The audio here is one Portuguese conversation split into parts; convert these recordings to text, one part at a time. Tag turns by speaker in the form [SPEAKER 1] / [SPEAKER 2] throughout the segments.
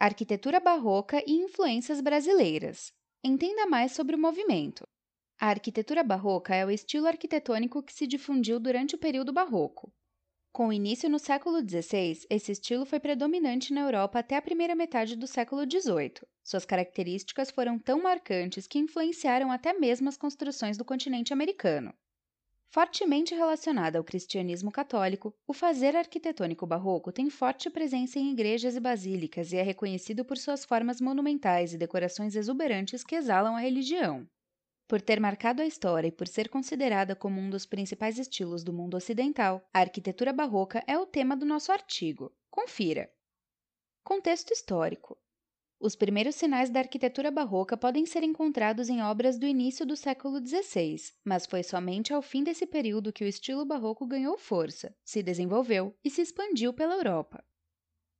[SPEAKER 1] Arquitetura barroca e influências brasileiras. Entenda mais sobre o movimento. A arquitetura barroca é o estilo arquitetônico que se difundiu durante o período barroco. Com início no século XVI, esse estilo foi predominante na Europa até a primeira metade do século XVIII. Suas características foram tão marcantes que influenciaram até mesmo as construções do continente americano. Fortemente relacionada ao cristianismo católico, o fazer arquitetônico barroco tem forte presença em igrejas e basílicas e é reconhecido por suas formas monumentais e decorações exuberantes que exalam a religião. Por ter marcado a história e por ser considerada como um dos principais estilos do mundo ocidental, a arquitetura barroca é o tema do nosso artigo. Confira! Contexto histórico: os primeiros sinais da arquitetura barroca podem ser encontrados em obras do início do século XVI, mas foi somente ao fim desse período que o estilo barroco ganhou força, se desenvolveu e se expandiu pela Europa.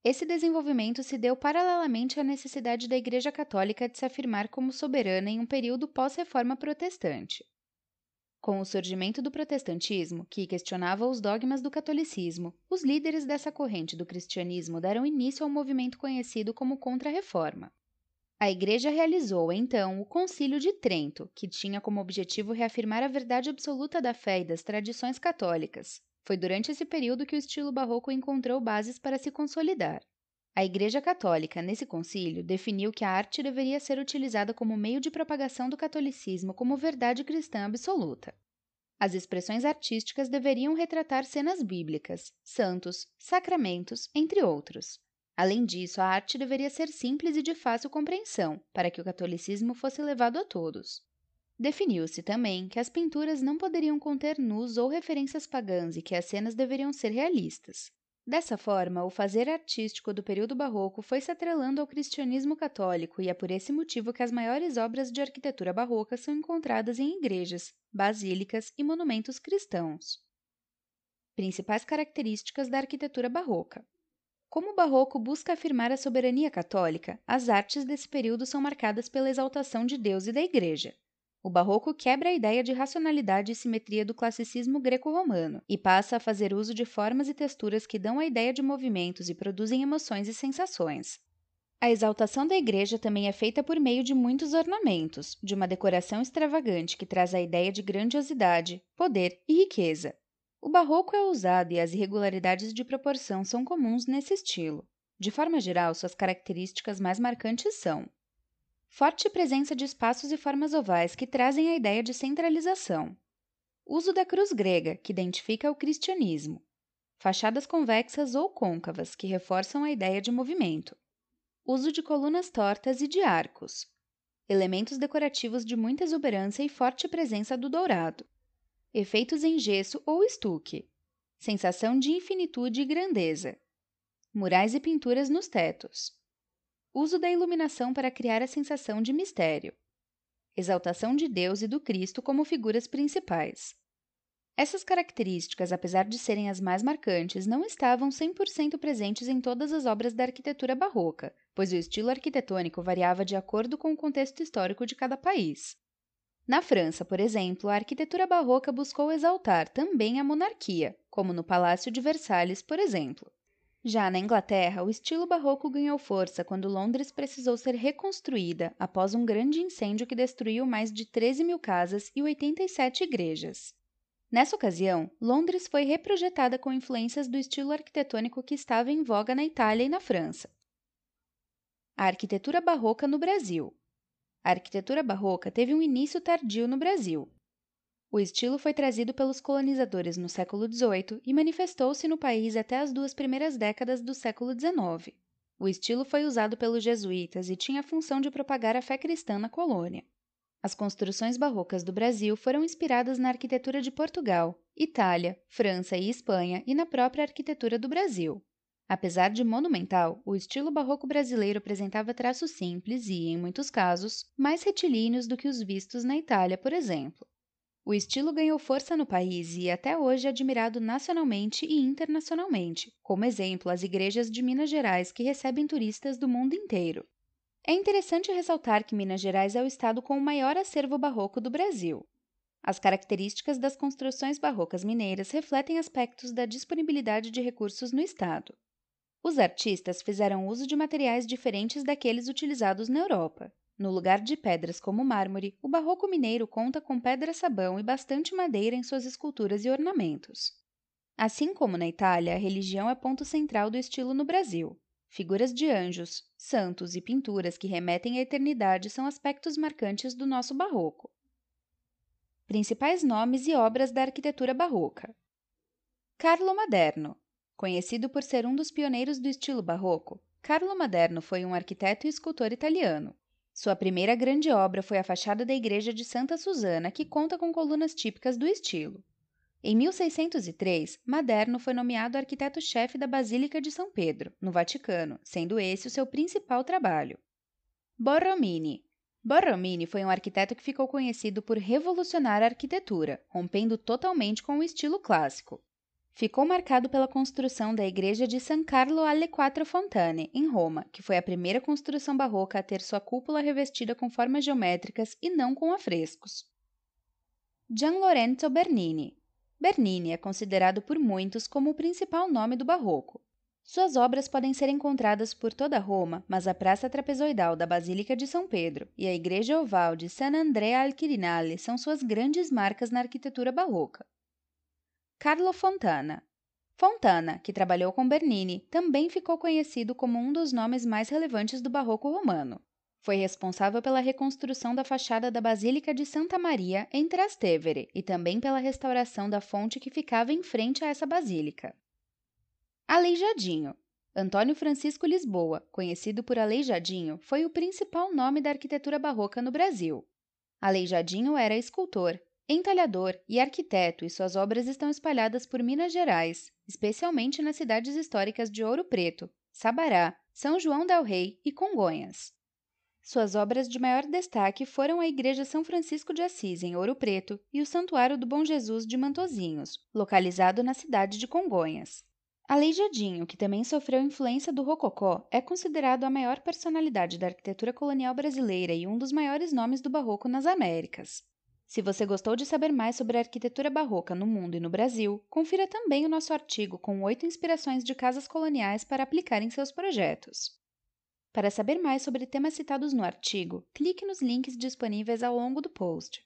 [SPEAKER 1] Esse desenvolvimento se deu paralelamente à necessidade da Igreja Católica de se afirmar como soberana em um período pós-reforma protestante. Com o surgimento do protestantismo, que questionava os dogmas do catolicismo, os líderes dessa corrente do cristianismo deram início ao movimento conhecido como Contra-Reforma. A Igreja realizou, então, o Concílio de Trento, que tinha como objetivo reafirmar a verdade absoluta da fé e das tradições católicas. Foi durante esse período que o estilo barroco encontrou bases para se consolidar. A Igreja Católica, nesse concílio, definiu que a arte deveria ser utilizada como meio de propagação do catolicismo como verdade cristã absoluta. As expressões artísticas deveriam retratar cenas bíblicas, santos, sacramentos, entre outros. Além disso, a arte deveria ser simples e de fácil compreensão, para que o catolicismo fosse levado a todos. Definiu-se também que as pinturas não poderiam conter nus ou referências pagãs e que as cenas deveriam ser realistas. Dessa forma, o fazer artístico do período barroco foi se atrelando ao cristianismo católico e é por esse motivo que as maiores obras de arquitetura barroca são encontradas em igrejas, basílicas e monumentos cristãos. Principais características da arquitetura barroca. Como o barroco busca afirmar a soberania católica, as artes desse período são marcadas pela exaltação de Deus e da Igreja. O barroco quebra a ideia de racionalidade e simetria do classicismo greco-romano e passa a fazer uso de formas e texturas que dão a ideia de movimentos e produzem emoções e sensações. A exaltação da igreja também é feita por meio de muitos ornamentos, de uma decoração extravagante que traz a ideia de grandiosidade, poder e riqueza. O barroco é ousado e as irregularidades de proporção são comuns nesse estilo. De forma geral, suas características mais marcantes são Forte presença de espaços e formas ovais que trazem a ideia de centralização. Uso da cruz grega, que identifica o cristianismo. Fachadas convexas ou côncavas, que reforçam a ideia de movimento. Uso de colunas tortas e de arcos. Elementos decorativos de muita exuberância e forte presença do dourado. Efeitos em gesso ou estuque. Sensação de infinitude e grandeza. Murais e pinturas nos tetos. Uso da iluminação para criar a sensação de mistério. Exaltação de Deus e do Cristo como figuras principais. Essas características, apesar de serem as mais marcantes, não estavam 100% presentes em todas as obras da arquitetura barroca, pois o estilo arquitetônico variava de acordo com o contexto histórico de cada país. Na França, por exemplo, a arquitetura barroca buscou exaltar também a monarquia, como no Palácio de Versalhes, por exemplo. Já na Inglaterra, o estilo barroco ganhou força quando Londres precisou ser reconstruída após um grande incêndio que destruiu mais de 13 mil casas e 87 igrejas. Nessa ocasião, Londres foi reprojetada com influências do estilo arquitetônico que estava em voga na Itália e na França. A arquitetura barroca no Brasil. A arquitetura barroca teve um início tardio no Brasil, o estilo foi trazido pelos colonizadores no século XVIII e manifestou-se no país até as duas primeiras décadas do século XIX. O estilo foi usado pelos jesuítas e tinha a função de propagar a fé cristã na colônia. As construções barrocas do Brasil foram inspiradas na arquitetura de Portugal, Itália, França e Espanha e na própria arquitetura do Brasil. Apesar de monumental, o estilo barroco brasileiro apresentava traços simples e, em muitos casos, mais retilíneos do que os vistos na Itália, por exemplo. O estilo ganhou força no país e até hoje é admirado nacionalmente e internacionalmente, como exemplo as igrejas de Minas Gerais que recebem turistas do mundo inteiro. É interessante ressaltar que Minas Gerais é o estado com o maior acervo barroco do Brasil. As características das construções barrocas mineiras refletem aspectos da disponibilidade de recursos no estado. Os artistas fizeram uso de materiais diferentes daqueles utilizados na Europa. No lugar de pedras como mármore, o barroco mineiro conta com pedra-sabão e bastante madeira em suas esculturas e ornamentos. Assim como na Itália, a religião é ponto central do estilo no Brasil. Figuras de anjos, santos e pinturas que remetem à eternidade são aspectos marcantes do nosso barroco. Principais nomes e obras da arquitetura barroca: Carlo Maderno. Conhecido por ser um dos pioneiros do estilo barroco, Carlo Maderno foi um arquiteto e escultor italiano. Sua primeira grande obra foi a fachada da igreja de Santa Susana, que conta com colunas típicas do estilo. Em 1603, Maderno foi nomeado arquiteto-chefe da Basílica de São Pedro, no Vaticano, sendo esse o seu principal trabalho. Borromini Borromini foi um arquiteto que ficou conhecido por revolucionar a arquitetura, rompendo totalmente com o estilo clássico. Ficou marcado pela construção da igreja de San Carlo alle Quattro Fontane, em Roma, que foi a primeira construção barroca a ter sua cúpula revestida com formas geométricas e não com afrescos. Gian Lorenzo Bernini Bernini é considerado por muitos como o principal nome do barroco. Suas obras podem ser encontradas por toda Roma, mas a praça trapezoidal da Basílica de São Pedro e a igreja oval de San Andrea al Quirinale são suas grandes marcas na arquitetura barroca. Carlo Fontana Fontana, que trabalhou com Bernini, também ficou conhecido como um dos nomes mais relevantes do barroco romano. Foi responsável pela reconstrução da fachada da Basílica de Santa Maria em Trastevere e também pela restauração da fonte que ficava em frente a essa basílica. Aleijadinho. Antônio Francisco Lisboa, conhecido por Aleijadinho, foi o principal nome da arquitetura barroca no Brasil. Aleijadinho era escultor, entalhador e arquiteto, e suas obras estão espalhadas por Minas Gerais, especialmente nas cidades históricas de Ouro Preto, Sabará, São João del Rei e Congonhas. Suas obras de maior destaque foram a Igreja São Francisco de Assis, em Ouro Preto, e o Santuário do Bom Jesus de Mantozinhos, localizado na cidade de Congonhas. Aleijadinho, que também sofreu influência do Rococó, é considerado a maior personalidade da arquitetura colonial brasileira e um dos maiores nomes do barroco nas Américas. Se você gostou de saber mais sobre a arquitetura barroca no mundo e no Brasil, confira também o nosso artigo com oito inspirações de casas coloniais para aplicar em seus projetos. Para saber mais sobre temas citados no artigo, clique nos links disponíveis ao longo do post.